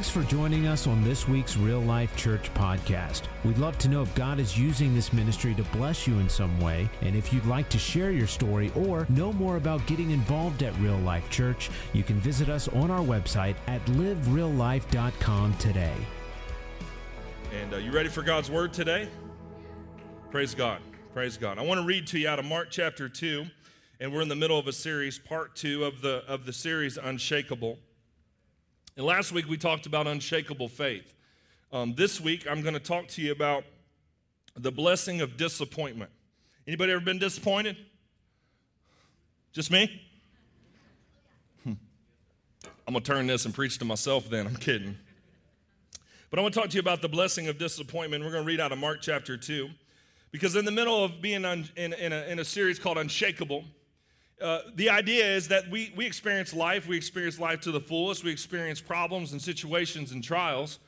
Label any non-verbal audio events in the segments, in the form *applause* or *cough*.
Thanks for joining us on this week's Real Life Church podcast. We'd love to know if God is using this ministry to bless you in some way, and if you'd like to share your story or know more about getting involved at Real Life Church, you can visit us on our website at livereallife.com today. And uh, you ready for God's word today? Praise God. Praise God. I want to read to you out of Mark chapter 2, and we're in the middle of a series, part 2 of the of the series Unshakable. And last week we talked about unshakable faith. Um, this week I'm going to talk to you about the blessing of disappointment. Anybody ever been disappointed? Just me? Hmm. I'm going to turn this and preach to myself then. I'm kidding. But I want to talk to you about the blessing of disappointment. We're going to read out of Mark chapter 2. Because in the middle of being un, in, in, a, in, a, series called Unshakable, uh, the idea is that we, we experience life, we experience life to the fullest, we experience problems and situations and trials.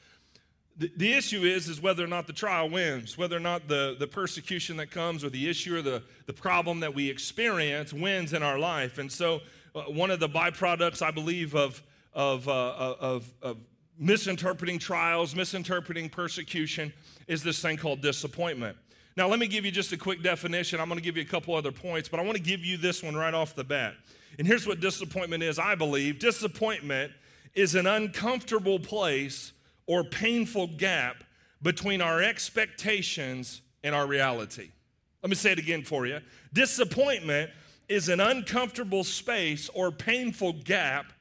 The, the issue is, is whether or not the trial wins, whether or not the, the persecution that comes or the issue or the, the problem that we experience wins in our life. And so, uh, one of the byproducts, I believe, of, of, uh, of, of misinterpreting trials, misinterpreting persecution, is this thing called disappointment. Now, let me give you just a quick definition. I'm going to give you a couple other points, but I want to give you this one right off the bat. And here's what disappointment is I believe disappointment is an uncomfortable place or painful gap between our expectations and our reality. Let me say it again for you. Disappointment is an uncomfortable space or painful gap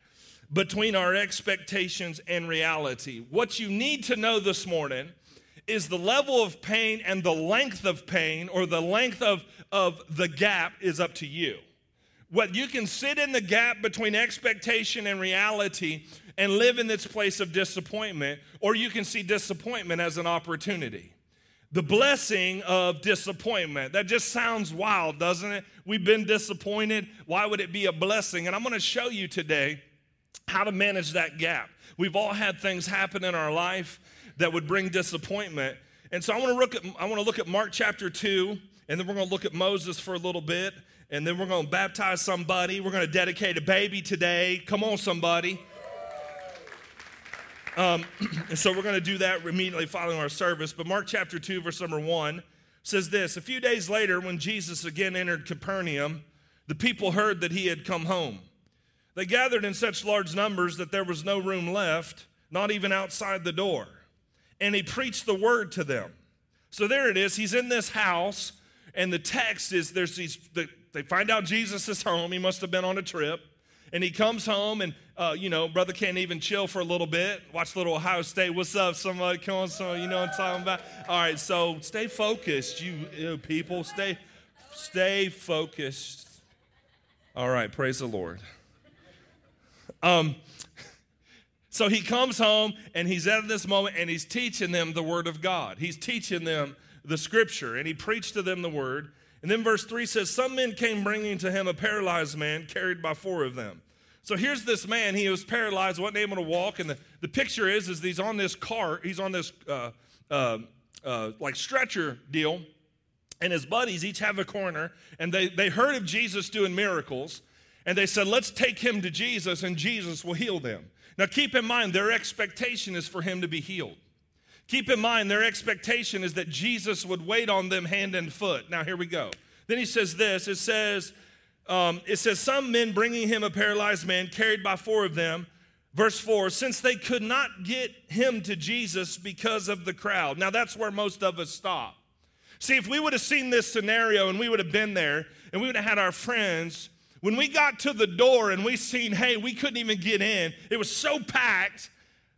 between our expectations and reality. What you need to know this morning is the level of pain and the length of pain or the length of, of the gap is up to you. What you can sit in the gap between expectation and reality and live in this place of disappointment, or you can see disappointment as an opportunity. The blessing of disappointment. That just sounds wild, doesn't it? We've been disappointed. Why would it be a blessing? And I'm going to show you today how to manage that gap. We've all had things happen in our life that would bring disappointment. And so I want to look at I want to look at Mark chapter 2 and then we're going to look at Moses for a little bit and then we're going to baptize somebody. We're going to dedicate a baby today. Come on somebody. Um, *clears throat* and so we're going to do that immediately following our service. But Mark chapter 2, verse number 1 says this A few days later, when Jesus again entered Capernaum, the people heard that he had come home. They gathered in such large numbers that there was no room left, not even outside the door and he preached the word to them. So there it is. He's in this house, and the text is there's these, they find out Jesus is home. He must have been on a trip. And he comes home, and, uh, you know, brother can't even chill for a little bit. Watch little Ohio State. What's up, somebody? Come on, so you know what I'm talking about? All right, so stay focused, you, you people. Stay, stay focused. All right, praise the Lord. Um, so he comes home and he's at this moment and he's teaching them the word of God. He's teaching them the scripture and he preached to them the word. And then verse 3 says, Some men came bringing to him a paralyzed man carried by four of them. So here's this man, he was paralyzed, wasn't able to walk. And the, the picture is, is he's on this cart, he's on this uh, uh, uh, like stretcher deal. And his buddies each have a corner. And they, they heard of Jesus doing miracles. And they said, Let's take him to Jesus and Jesus will heal them. Now, keep in mind, their expectation is for him to be healed. Keep in mind, their expectation is that Jesus would wait on them hand and foot. Now, here we go. Then he says this it says, um, it says, Some men bringing him a paralyzed man, carried by four of them. Verse 4 Since they could not get him to Jesus because of the crowd. Now, that's where most of us stop. See, if we would have seen this scenario and we would have been there and we would have had our friends when we got to the door and we seen, hey, we couldn't even get in, it was so packed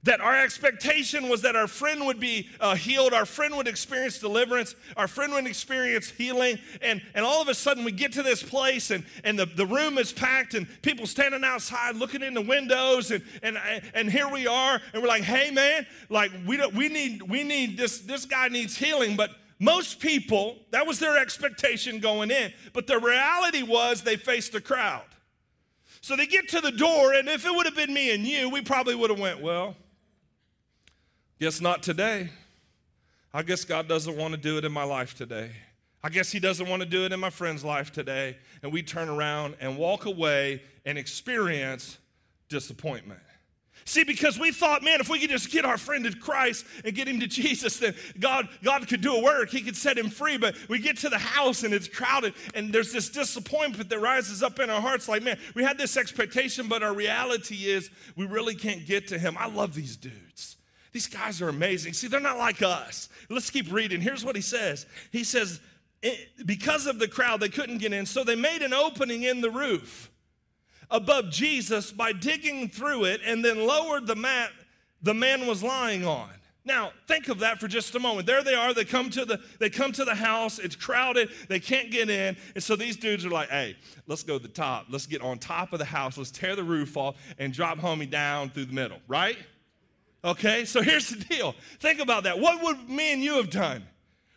that our expectation was that our friend would be uh, healed, our friend would experience deliverance, our friend would experience healing. And, and all of a sudden, we get to this place and, and the, the room is packed and people standing outside looking in the windows. And, and, and here we are, and we're like, hey, man, like, we, don't, we need, we need this, this guy needs healing. But most people, that was their expectation going in. But the reality was they faced a crowd. So they get to the door, and if it would have been me and you, we probably would have went, well, guess not today. I guess God doesn't want to do it in my life today. I guess He doesn't want to do it in my friend's life today. And we turn around and walk away and experience disappointment. See, because we thought, man, if we could just get our friend to Christ and get him to *laughs* Jesus, then God, God could do a work. He could set him free. But we get to the house and it's crowded, and there's this disappointment that rises up in our hearts like, man, we had this expectation, but our reality is we really can't get to him. I love these dudes. These guys are amazing. See, they're not like us. Let's keep reading. Here's what he says He says, eh, because of the crowd, they couldn't get in, so they made an opening in the roof above Jesus by digging through it and then lowered the mat the man was lying on. Now, think of that for just a moment. There they are. They come to the they come to the house. It's crowded. They can't get in. And so these dudes are like, "Hey, let's go to the top. Let's get on top of the house. Let's tear the roof off and drop homie down through the middle." Right? Okay? So here's the deal. Think about that. What would me and you have done?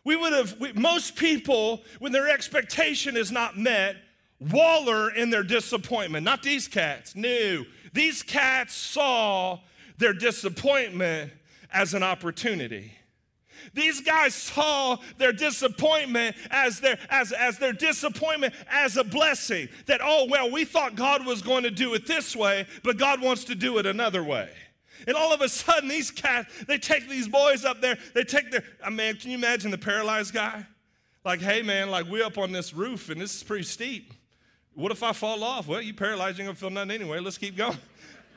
We would have we, most people when their expectation is not met, waller in their disappointment. Not these cats. No. These cats saw their disappointment as an opportunity. These guys saw their disappointment as their, as, as their disappointment as a blessing. That, oh, well, we thought God was going to do it this way, but God wants to do it another way. And all of a sudden, these cats, they take these boys up there, they take their, uh, I mean, can you imagine the paralyzed guy? Like, hey, man, like, we're up on this roof and this is pretty steep. What if I fall off? Well, you paralyzed, you ain't gonna feel nothing anyway. Let's keep going.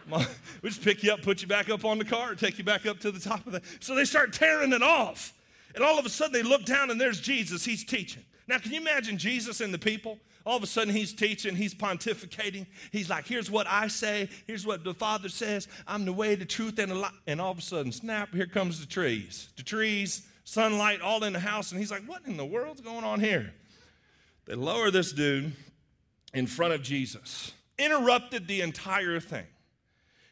*laughs* we just pick you up, put you back up on the car, take you back up to the top of the. So they start tearing it off. And all of a sudden they look down and there's Jesus. He's teaching. Now, can you imagine Jesus and the people? All of a sudden he's teaching, he's pontificating. He's like, here's what I say, here's what the Father says. I'm the way, the truth, and the light. And all of a sudden, snap, here comes the trees. The trees, sunlight, all in the house. And he's like, what in the world's going on here? They lower this dude in front of Jesus, interrupted the entire thing.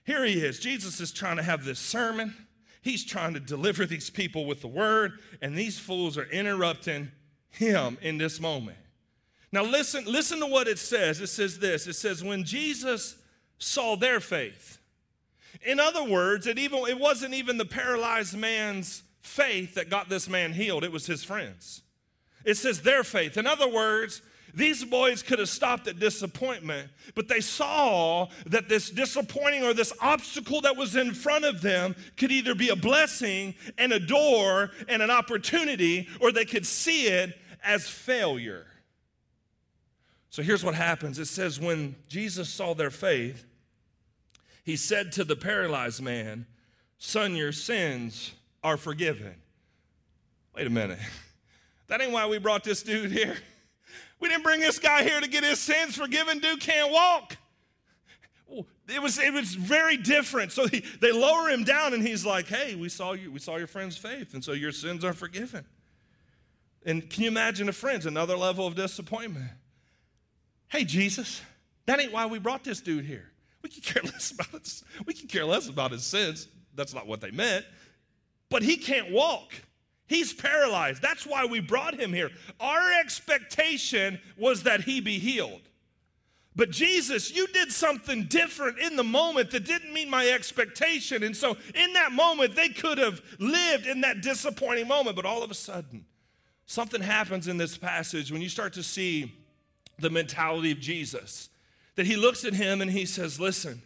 Here he is. Jesus is trying to have this sermon. He's trying to deliver these people with the word, and these fools are interrupting him in this moment. Now listen, listen to what it says. It says this. It says, when Jesus saw their faith. In other words, it even it wasn't even the paralyzed man's faith that got this man healed, it was his friends. It says their faith. In other words, these boys could have stopped at disappointment, but they saw that this disappointing or this obstacle that was in front of them could either be a blessing and a door and an opportunity, or they could see it as failure. So here's what happens it says, when Jesus saw their faith, he said to the paralyzed man, Son, your sins are forgiven. Wait a minute. *laughs* That ain't why we brought this dude here. We didn't bring this guy here to get his sins forgiven. Dude can't walk. It was, it was very different. So he, they lower him down, and he's like, Hey, we saw you, we saw your friend's faith, and so your sins are forgiven. And can you imagine a friends? Another level of disappointment. Hey, Jesus, that ain't why we brought this dude here. We can care *laughs* less about his, we can care less about his sins. That's not what they meant. But he can't walk. He's paralyzed. That's why we brought him here. Our expectation was that he be healed. But Jesus, you did something different in the moment that didn't meet my expectation. And so, in that moment, they could have lived in that disappointing moment. But all of a sudden, something happens in this passage when you start to see the mentality of Jesus. That he looks at him and he says, Listen,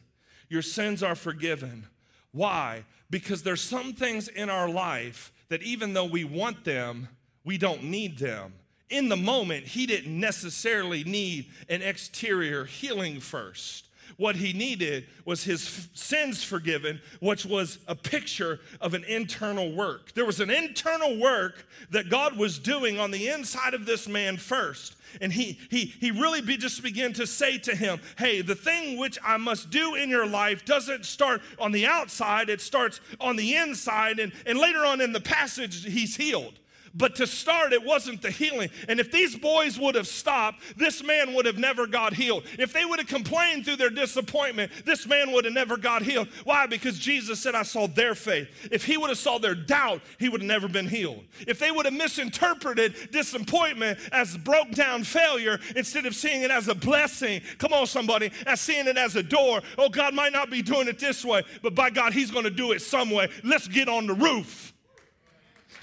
your sins are forgiven. Why? Because there's some things in our life that even though we want them, we don't need them. In the moment, he didn't necessarily need an exterior healing first. What he needed was his sins forgiven, which was a picture of an internal work. There was an internal work that God was doing on the inside of this man first. And he, he, he really be, just began to say to him, Hey, the thing which I must do in your life doesn't start on the outside, it starts on the inside. And, and later on in the passage, he's healed. But to start, it wasn't the healing. And if these boys would have stopped, this man would have never got healed. If they would have complained through their disappointment, this man would have never got healed. Why? Because Jesus said, I saw their faith. If he would have saw their doubt, he would have never been healed. If they would have misinterpreted disappointment as broke down failure instead of seeing it as a blessing, come on, somebody, as seeing it as a door. Oh, God might not be doing it this way, but by God, he's going to do it some way. Let's get on the roof.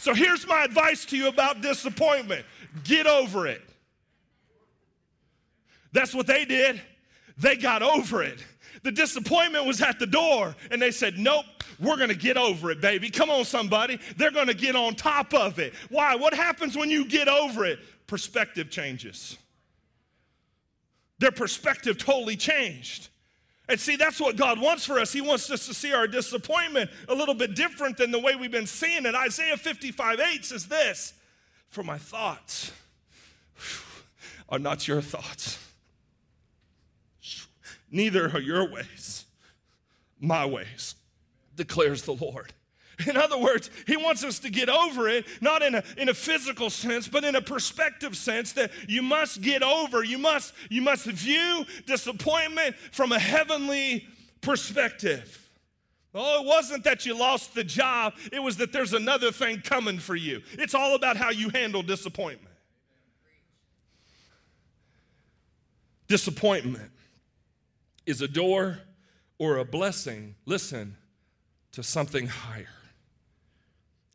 So here's my advice to you about disappointment get over it. That's what they did. They got over it. The disappointment was at the door, and they said, Nope, we're gonna get over it, baby. Come on, somebody. They're gonna get on top of it. Why? What happens when you get over it? Perspective changes. Their perspective totally changed. And see, that's what God wants for us. He wants us to see our disappointment a little bit different than the way we've been seeing it. Isaiah 55 8 says this For my thoughts are not your thoughts Neither are your ways my ways, declares the Lord. In other words, he wants us to get over it, not in a, in a physical sense, but in a perspective sense that you must get over. You must, you must view disappointment from a heavenly perspective. Oh, it wasn't that you lost the job, it was that there's another thing coming for you. It's all about how you handle disappointment. Disappointment is a door or a blessing, listen, to something higher.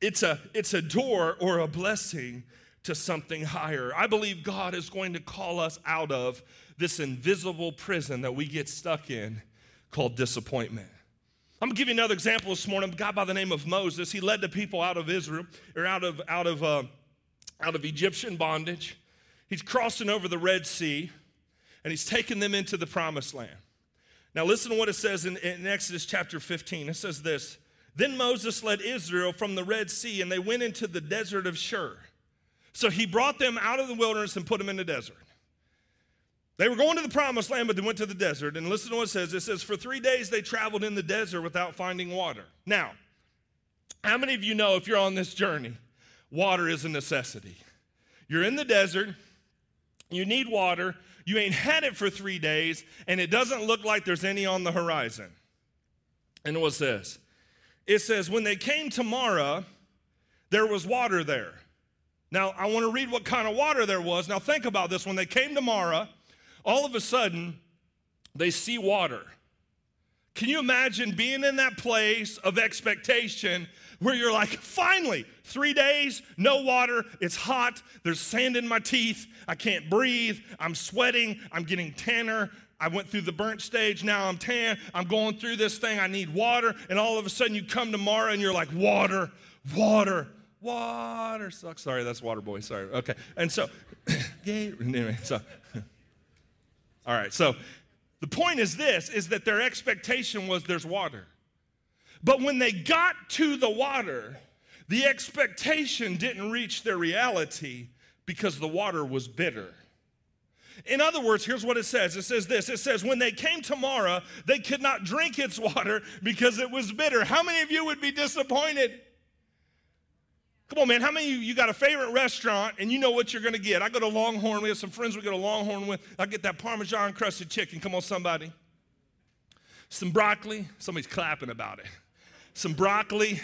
It's a, it's a door or a blessing to something higher. I believe God is going to call us out of this invisible prison that we get stuck in called disappointment. I'm gonna give you another example this morning. A guy by the name of Moses, he led the people out of Israel or out of out of uh, out of Egyptian bondage. He's crossing over the Red Sea, and he's taking them into the Promised Land. Now, listen to what it says in, in, Exodus chapter 15. It says this Then Moses led Israel from the Red Sea, and they went into the desert of Shur. So he brought them out of the wilderness and put them in the desert. They were going to the promised land, but they went to the desert. And listen to what it says. It says, For three days they traveled in the desert without finding water. Now, how many of you know if you're on this journey, water is a necessity? You're in the desert, you need water, you ain't had it for three days, and it doesn't look like there's any on the horizon. And what says? It says, when they came to Marah, there was water there. Now, I want to read what kind of water there was. Now, think about this. When they came to Marah, all of a sudden, they see water. Can you imagine being in that place of expectation where you're like, finally, three days, no water, it's hot, there's sand in my teeth, I can't breathe, I'm sweating, I'm getting tanner. I went through the burnt stage, now I'm tan, I'm going through this thing, I need water, and all of a sudden you come tomorrow and you're like, water, water, water sucks. Sorry, that's water boy, sorry. Okay, and so, *laughs* anyway, so, *laughs* all right, so the point is this, is that their expectation was there's water. But when they got to the water, the expectation didn't reach their reality because the water was bitter. In other words, here's what it says it says this it says, When they came to Marah, they could not drink its water because it was bitter. How many of you would be disappointed? Come on, man. How many of you, you got a favorite restaurant and you know what you're going to get? I go to Longhorn. We have some friends we go to Longhorn with. I get that Parmesan crusted chicken. Come on, somebody. Some broccoli. Somebody's clapping about it some broccoli.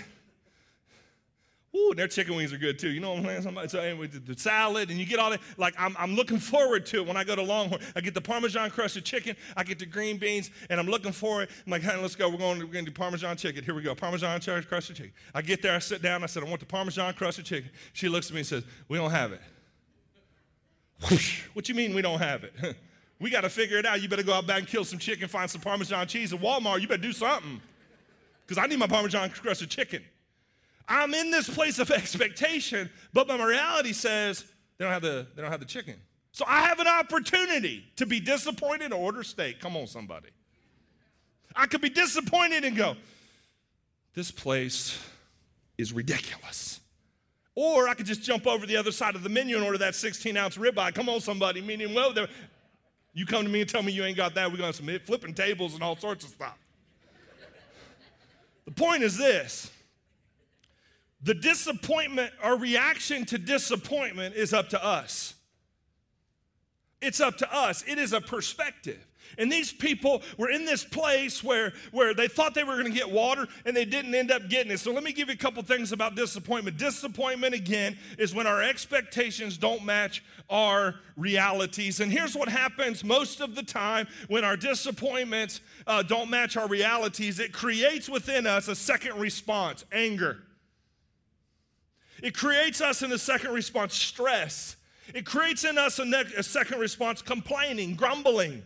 Ooh, their chicken wings are good too. You know what I'm saying? Somebody, so anyway, the, salad, and you get all that. Like, I'm, I'm looking forward to it when I go to Longhorn. I get the Parmesan crusted chicken, I get the green beans, and I'm looking for it. I'm like, hey, let's go. We're going, we're going to do Parmesan chicken. Here we go. Parmesan crusted chicken. I get there, I sit down, I said, I want the Parmesan crusted chicken. She looks at me and says, We don't have it. what you mean we don't have it? *laughs* we got to figure it out. You better go out back and kill some chicken, find some Parmesan cheese at Walmart. You better do something because I need my Parmesan crusted chicken. I'm in this place of *laughs* expectation, but my reality says they don't have the, they don't have the chicken. So I have an opportunity to be disappointed or order steak. Come on, somebody. I could be disappointed and go, this place is ridiculous. Or I could just jump over the other side of the menu and order that 16 ounce ribeye. Come on, somebody. Meaning, well, you come to me and tell me you ain't got that. We're going to submit flipping tables and all sorts of stuff. The point is this the disappointment, our reaction to disappointment is up to us. It's up to us. It is a perspective. And these people were in this place where, where they thought they were going to get water and they didn't end up getting it. So let me give you a couple things about disappointment. Disappointment, again, is when our expectations don't match our realities. And here's what happens most of the time when our disappointments uh, don't match our realities it creates within us a second response anger. It creates us in the second response stress. It creates in us a, ne- a second response complaining, grumbling.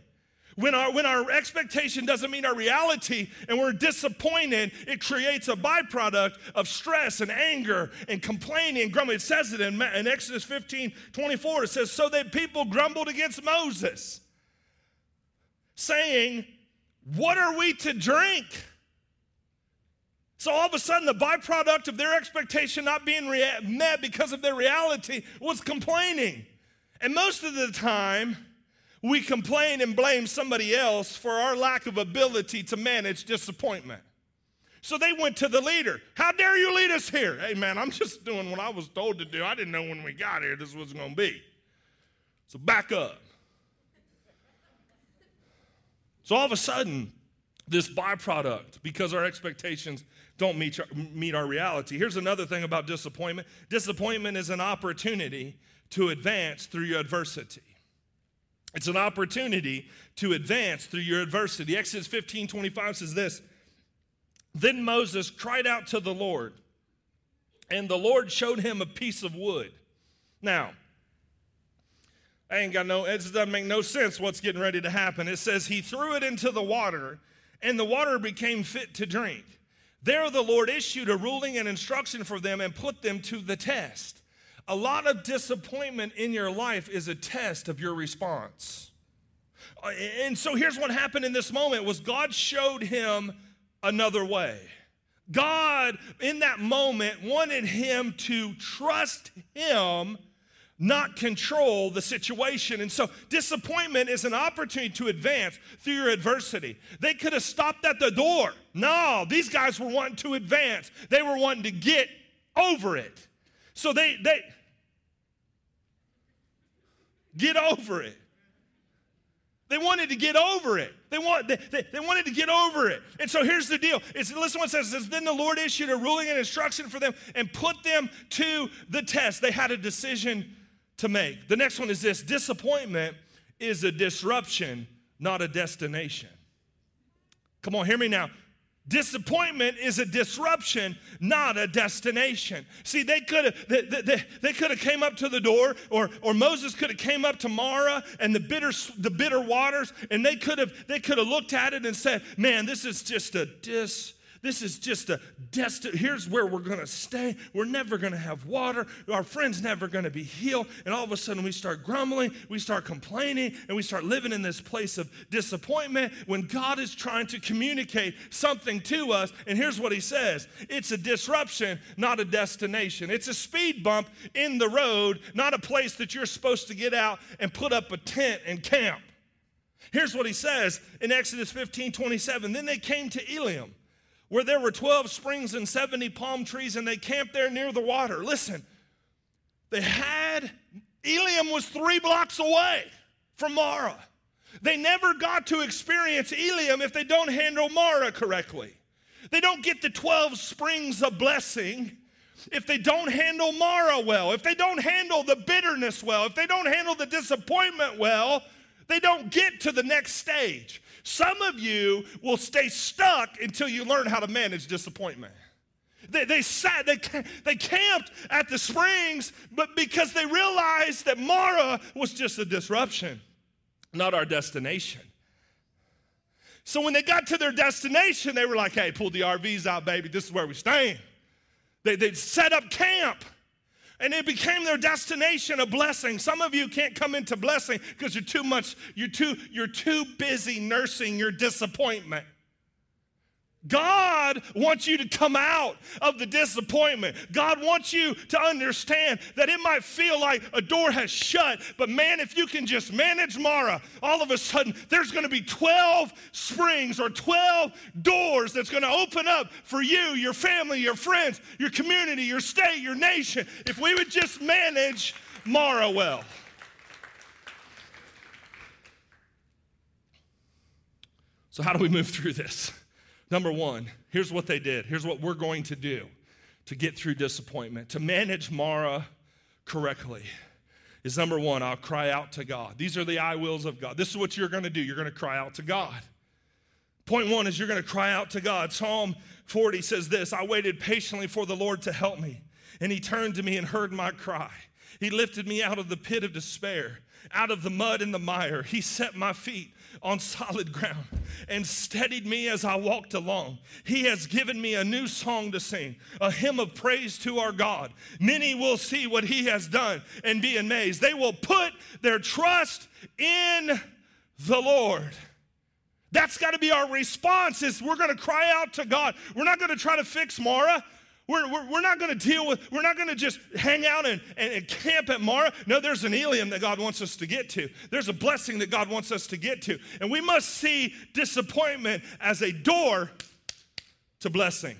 When our, when our expectation doesn't meet our reality and we're disappointed, it creates a byproduct of stress and anger and complaining and grumbling. It says it in, in Exodus 15 24. It says, So that people grumbled against Moses, saying, What are we to drink? So all of a sudden, the byproduct of their expectation not being rea- met because of their reality was complaining. And most of the time, we complain and blame somebody else for our lack of ability to manage disappointment. So they went to the leader. How dare you lead us here? Hey, man, I'm just doing what I was told to do. I didn't know when we got here this was going to be. So back up. So all of a sudden, this byproduct, because our expectations don't meet, meet our reality. Here's another thing about disappointment disappointment is an opportunity to advance through your adversity. It's an opportunity to advance through your adversity. Exodus 15 25 says this Then Moses cried out to the Lord, and the Lord showed him a piece of wood. Now, I ain't got no, it doesn't make no sense what's getting ready to happen. It says he threw it into the water, and the water became fit to drink. There the Lord issued a ruling and instruction for them and put them to the test. A lot of disappointment in your life is a test of your response. Uh, and so here's what happened in this moment was God showed him another way. God in that moment wanted him to trust him not control the situation. And so, disappointment is an opportunity to advance through your adversity. They could have stopped at the door. No, these guys were wanting to advance, they were wanting to get over it. So they they get over it. They wanted to get over it. They, want, they, they, they, wanted to get over it. And so here's the deal. It's, listen what it says. It says, Then the Lord issued a ruling and instruction for them and put them to the test. They had a decision to make. The next one is this disappointment is a disruption, not a destination. Come on, hear me now. Disappointment is a disruption, not a destination. See, they could have they, they, they could have came up to the door, or, or Moses could have came up to Marah and the bitter the bitter waters, and they could have they could have looked at it and said, "Man, this is just a dis." This is just a destiny. Here's where we're going to stay. We're never going to have water. Our friend's never going to be healed. And all of a sudden, we start grumbling, we start complaining, and we start living in this place of disappointment when God is trying to communicate something to us. And here's what He says it's a disruption, not a destination. It's a speed bump in the road, not a place that you're supposed to get out and put up a tent and camp. Here's what he says in Exodus 15 27. Then they came to Elim where there were 12 springs and 70 palm trees, and they camped there near the water. Listen, they had, Elim was three blocks away from Marah. They never got to experience Elim if they don't handle Marah correctly. They don't get the 12 springs of blessing if they don't handle Marah well, if they don't handle the bitterness well, if they don't handle the disappointment well, they don't get to the next stage. Some of you will stay stuck until you learn how to manage disappointment. They, they sat, they, they camped at the springs, but because they realized that Marah was just a disruption, not our destination. So when they got to their destination, they were like, hey, pull the RVs out, baby. This is where we stand. They, they set up camp and it became their destination a blessing. Some of you can't come into blessing because you're too much you're too you're too busy nursing your disappointment God wants you to come out of the disappointment. God wants you to understand that it might feel like a door has shut, but man, if you can just manage Marah, all of a sudden there's going to be 12 springs or 12 doors that's going to open up for you, your family, your friends, your community, your state, your nation. If we would just manage Marah well. So, how do we move through this? Number one, here's what they did. Here's what we're going to do to get through disappointment, to manage Marah correctly. Is number one, I'll cry out to God. These are the I wills of God. This is what you're going to do. You're going to cry out to God. Point one is you're going to cry out to God. Psalm 40 says this I waited patiently for the Lord to help me, and he turned to me and heard my cry. He lifted me out of the pit of despair out of the mud and the mire. He set my feet on solid ground and steadied me as I walked along. He has given me a new song to sing, a hymn of praise to our God. Many will see what he has done and be amazed. They will put their trust in the Lord. That's got to be our response is we're going to cry out to God. We're not going to try to fix Marah. We're, we're, we're not going to deal with, we're not going to just hang out and, and, and, camp at Marah. No, there's an Elim that God wants us to get to. There's a blessing that God wants us to get to. And we must see disappointment as a door to blessing.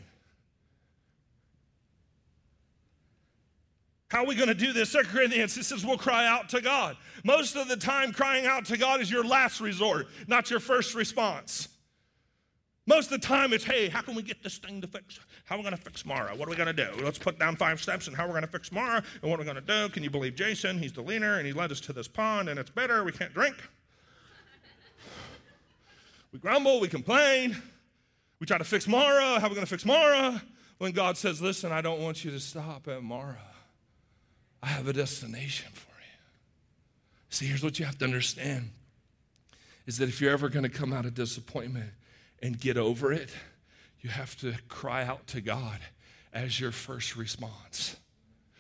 How are we going to do this? Second Corinthians, it says we'll cry out to God. Most of the time, crying out to God is your last resort, not your first response. Most of the time, it's, hey, how can we get this thing to fix? How are we going to fix Marah? What are we going to do? Let's put down five steps and how we're going to fix Marah and what are we going to do? Can you believe Jason? He's the leaner and he led us to this pond and it's bitter. We can't drink. we grumble, we complain. We try to fix Marah. How are we going to fix Marah? When God says, listen, I don't want you to stop at Marah. I have a destination for you. See, here's what you have to understand is that if you're ever going to come out of disappointment, and get over it, you have to cry out to God as your first response.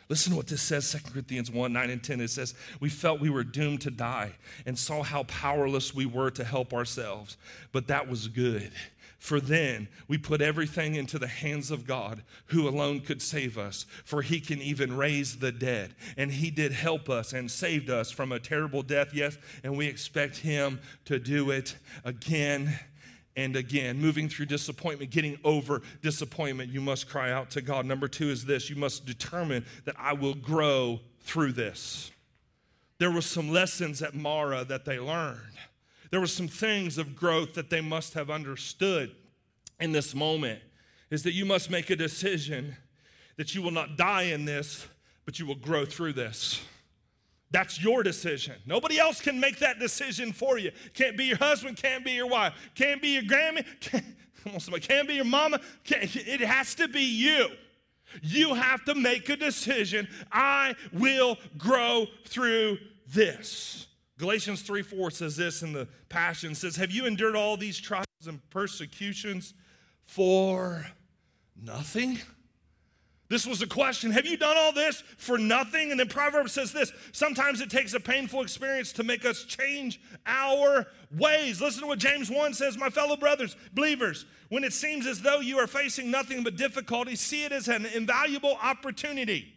Listen to what this says, 2 Corinthians 1 9 and 10. It says, We felt we were doomed to die and saw how powerless we were to help ourselves, but that was good. For then we put everything into the hands of God, who alone could save us, for he can even raise the dead. And he did help us and saved us from a terrible death, yes, and we expect him to do it again and again. Moving through disappointment, getting over disappointment, you must cry out to God. Number two is this you must determine that I will grow through this. There were some lessons at Marah that they learned. There were some things of growth that they must have understood in this moment. Is that you must make a decision that you will not die in this, but you will grow through this. That's your decision. Nobody else can make that decision for you. Can't be your husband, can't be your wife, can't be your grandma, *laughs* can't, can't be your mama. it has to be you. You have to make a decision. I will grow through this. Galatians 3 4 says this in the Passion says, Have you endured all these trials and persecutions for nothing? This was a question. Have you done all this for nothing? And then Proverbs says this sometimes it takes a painful experience to make us change our ways. Listen to what James 1 says, my fellow brothers, believers. When it seems as though you are facing nothing but difficulty, see it as an invaluable opportunity.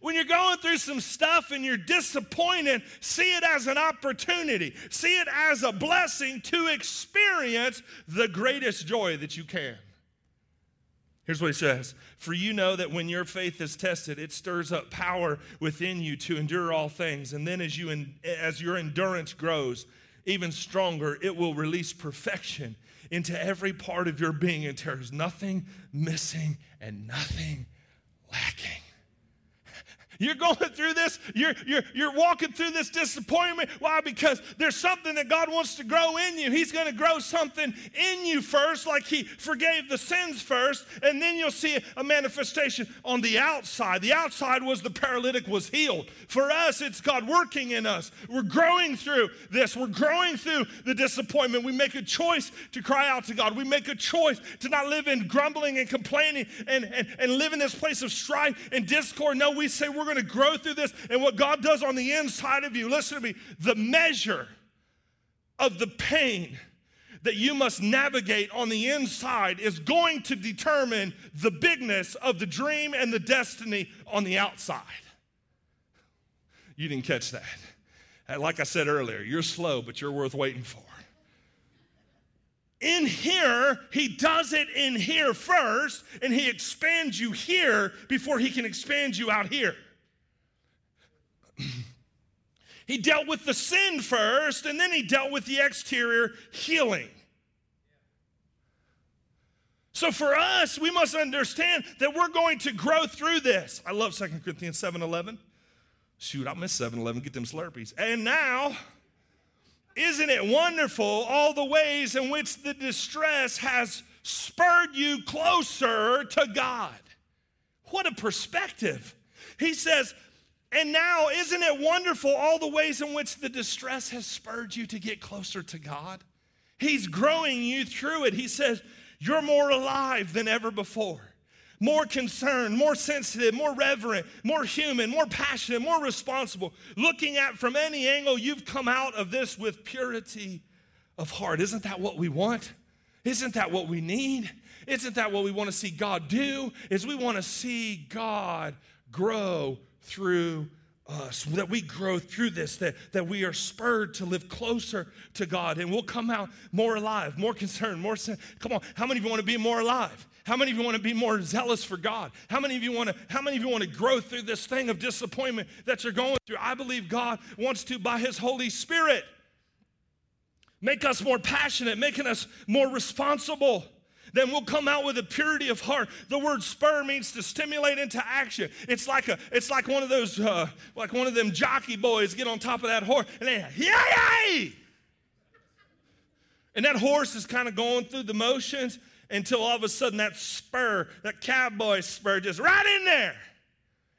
When you're going through some stuff and you're disappointed, see it as an opportunity. See it as a blessing to experience the greatest joy that you can. Here's what he says For you know that when your faith is tested, it stirs up power within you to endure all things. And then as, you, as your endurance grows even stronger, it will release perfection into every part of your being. And there's nothing missing and nothing lacking. You're going through this, you're, you're, you're walking through this disappointment. Why? Because there's something that God wants to grow in you. He's going to grow something in you first, like He forgave the sins first, and then you'll see a manifestation on the outside. The outside was the paralytic was healed. For us, it's God working in us. We're growing through this, we're growing through the disappointment. We make a choice to cry out to God. We make a choice to not live in grumbling and complaining and, and, and live in this place of strife and discord. No, we say we're going to grow through this. And what God does on the inside of you, listen to me, the measure of the pain that you must navigate on the inside is going to determine the bigness of the dream and the destiny on the outside. You didn't catch that. Like I said earlier, you're slow, but you're worth waiting for. In here, he does it in here first, and he expands you here before he can expand you out here. He dealt with the sin first, and then he dealt with the exterior healing. So for us, we must understand that we're going to grow through this. I love 2 Corinthians 7 11. Shoot, I miss 7 11. Get them Slurpees. And now, isn't it wonderful all the ways in which the distress has spurred you closer to God? What a perspective. He says, And now, isn't it wonderful all the ways in which the distress has spurred you to get closer to God? He's growing you through it. He says, You're more alive than ever before more concerned, more sensitive, more reverent, more human, more passionate, more responsible. Looking at from any angle, you've come out of this with purity of heart. Isn't that what we want? Isn't that what we need? Isn't that what we want to see God do? Is we want to see God grow through us, that we grow through this, that, that we are spurred to live closer to God, and we'll come out more alive, more concerned, more. Come on, how many of you want to be more alive? How many of you want to be more zealous for God? How many of you want to how many of you want to grow through this thing of disappointment that you're going through? I believe God wants to by his Holy Spirit make us more passionate, making us more responsible. Then we'll come out with a purity of heart. The word spur means to stimulate into action. It's like a, it's like one of those, uh, like one of them jockey boys get on top of that horse and they, yay! And that horse is kind of going through the motions until all of a sudden that spur, that cowboy spur, just right in there.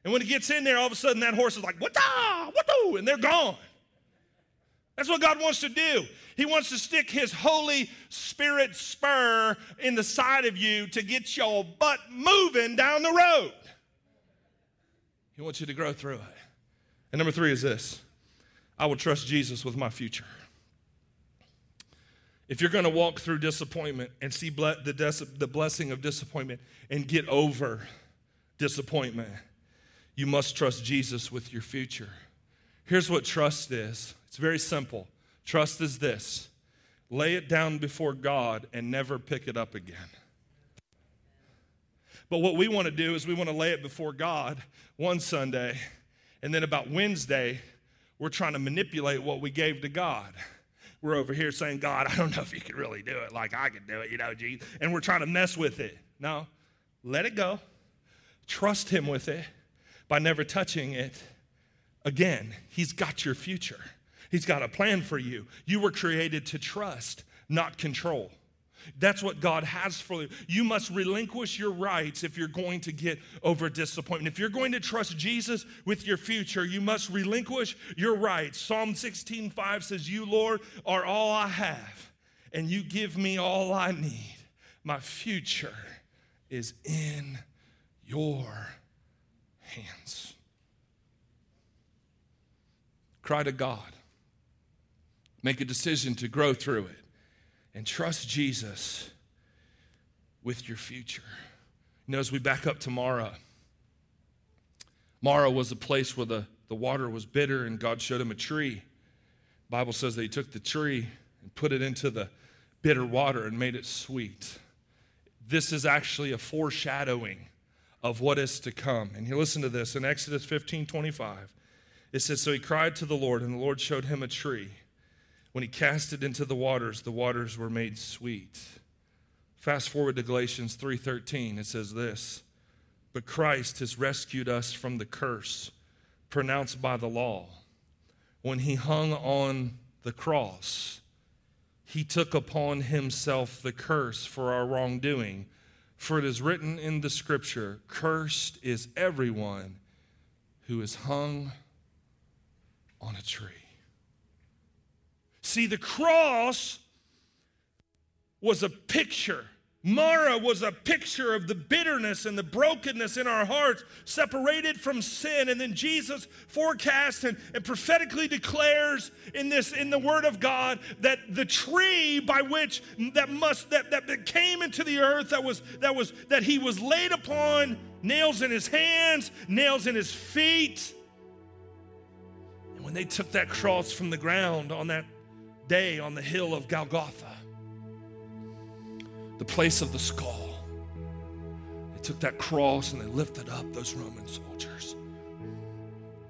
And when it gets in there, all of a sudden that horse is like, what the, and they're gone. That's what God wants to do. He wants to stick His Holy Spirit spur in the side of you to get your butt moving down the road. He wants you to grow through it. And number three is this I will trust Jesus with my future. If you're going to walk through disappointment and see the, des- the blessing of disappointment and get over disappointment, you must trust Jesus with your future. Here's what trust is it's very simple. Trust is this lay it down before God and never pick it up again. But what we want to do is we want to lay it before God one Sunday, and then about Wednesday, we're trying to manipulate what we gave to God we're over here saying, God, I don't know if you can really do it like I can do it, you know, Jesus. And we're trying to mess with it. No, let it go. Trust Him with it by never touching it again. He's got your future, He's got a plan for you. You were created to trust, not control. That's what God has for you. You must relinquish your rights if you're going to get over disappointment. If you're going to trust Jesus with your future, you must relinquish your rights. Psalm 16 5 says, You, Lord, are all I have, and you give me all I need. My future is in your hands. Cry to God. Make a decision to grow through it and trust Jesus with your future. You know, as we back up to Mara, Marah was a place where the, the water was bitter and God showed him a tree. The Bible says that he took the tree and put it into the bitter water and made it sweet. This is actually a foreshadowing of what is to come. And you listen to this in Exodus 15 25. It says, So he cried to the Lord, and the Lord showed him a tree. When he cast it into the waters, the waters were made sweet. Fast forward to Galatians 3:13, it says this, "But Christ has rescued us from the curse pronounced by the law. When he hung on the cross, he took upon himself the curse for our wrongdoing. For it is written in the scripture, cursed is everyone who is hung on a tree." See, the cross was a picture. Marah was a picture of the bitterness and the brokenness in our hearts, separated from sin. And then Jesus forecasts and, and prophetically declares in this in the Word of God that the tree by which that must that, that came into the earth that was that was that he was laid upon, nails in his hands, nails in his feet. And when they took that cross from the ground on that day on the hill of Golgotha, the place of the skull. They took that cross and they lifted up those Roman soldiers.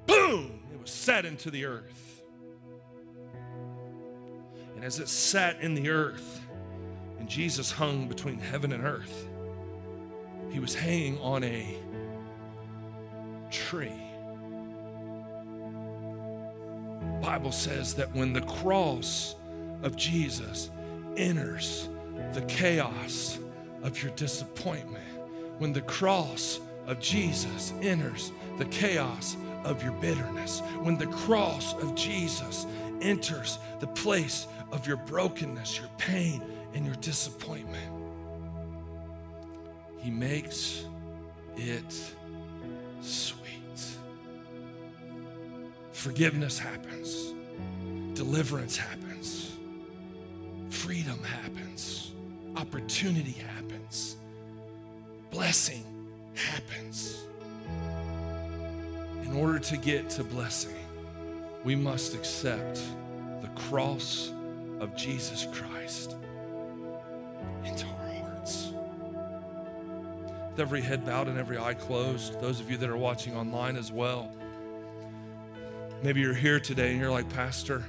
Boom! It was set into the earth. And as it sat in the earth, and Jesus hung between heaven and earth, he was hanging on a tree. Bible says that when the cross of Jesus enters the chaos of your disappointment, when the cross of Jesus enters the chaos of your bitterness, when the cross of Jesus enters the place of your brokenness, your pain, and your disappointment, He makes it sweet. Forgiveness happens, deliverance happens, freedom happens, opportunity happens, blessing happens. In order to get to blessing, we must accept the cross of Jesus Christ into our hearts. With every head bowed and every eye closed, those of you that are watching online as well, maybe you're here today and you're like, Pastor,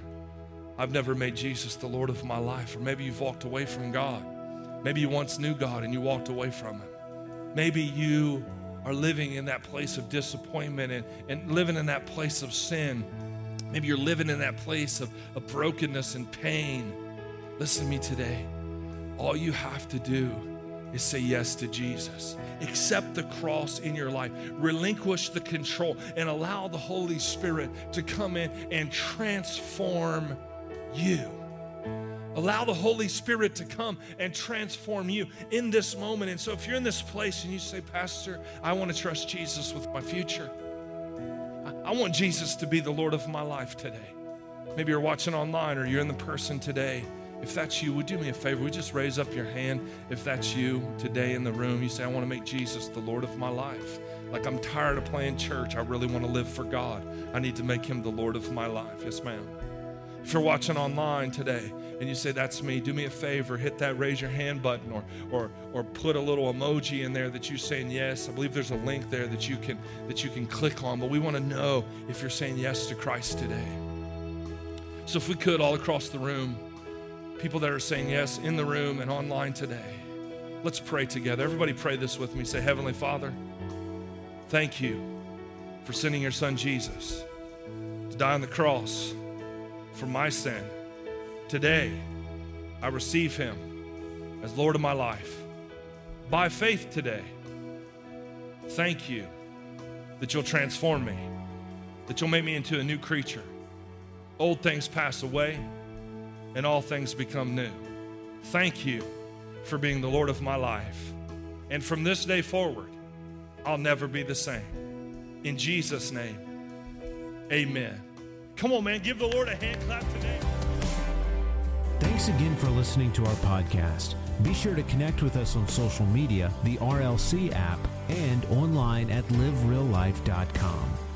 I've never made Jesus the Lord of my life. Or maybe you've walked away from God. Maybe you once knew God and you walked away from Him. Maybe you are living in that place of disappointment and, and living in that place of sin. Maybe you're living in that place of, of brokenness and pain. Listen to me today. All you have to do is say yes to Jesus. Accept the cross in your life. Relinquish the control and allow the Holy Spirit to come in and transform you. Allow the Holy Spirit to come and transform you in this moment. And so, if you're in this place and you say, Pastor, I want to trust Jesus with my future, I want Jesus to be the Lord of my life today. Maybe you're watching online or you're in the person today. If that's you, would do me a favor? Would just raise up your hand if that's you today in the room? You say, I want to make Jesus the Lord of my life. Like I'm tired of playing church. I really want to live for God. I need to make him the Lord of my life. Yes, ma'am. If you're watching online today and you say, That's me, do me a favor, hit that raise your hand button or, or, or put a little emoji in there that you're saying yes. I believe there's a link there that you can, that you can click on. But we want to know if you're saying yes to Christ today. So if we could, all across the room, people that are saying yes in the room and online today, let's pray together. Everybody pray this with me. Say, Heavenly Father, thank you for sending your son Jesus to die on the cross for my sin. Today, I receive him as Lord of my life. By faith today, thank you that you'll transform me, that you'll make me into a new creature. Old things pass away, and all things become new. Thank you for being the Lord of my life. And from this day forward, I'll never be the same. In Jesus' name, amen. Come on, man, give the Lord a hand clap today. Thanks again for listening to our podcast. Be sure to connect with us on social media, the RLC app, and online at livereallife.com.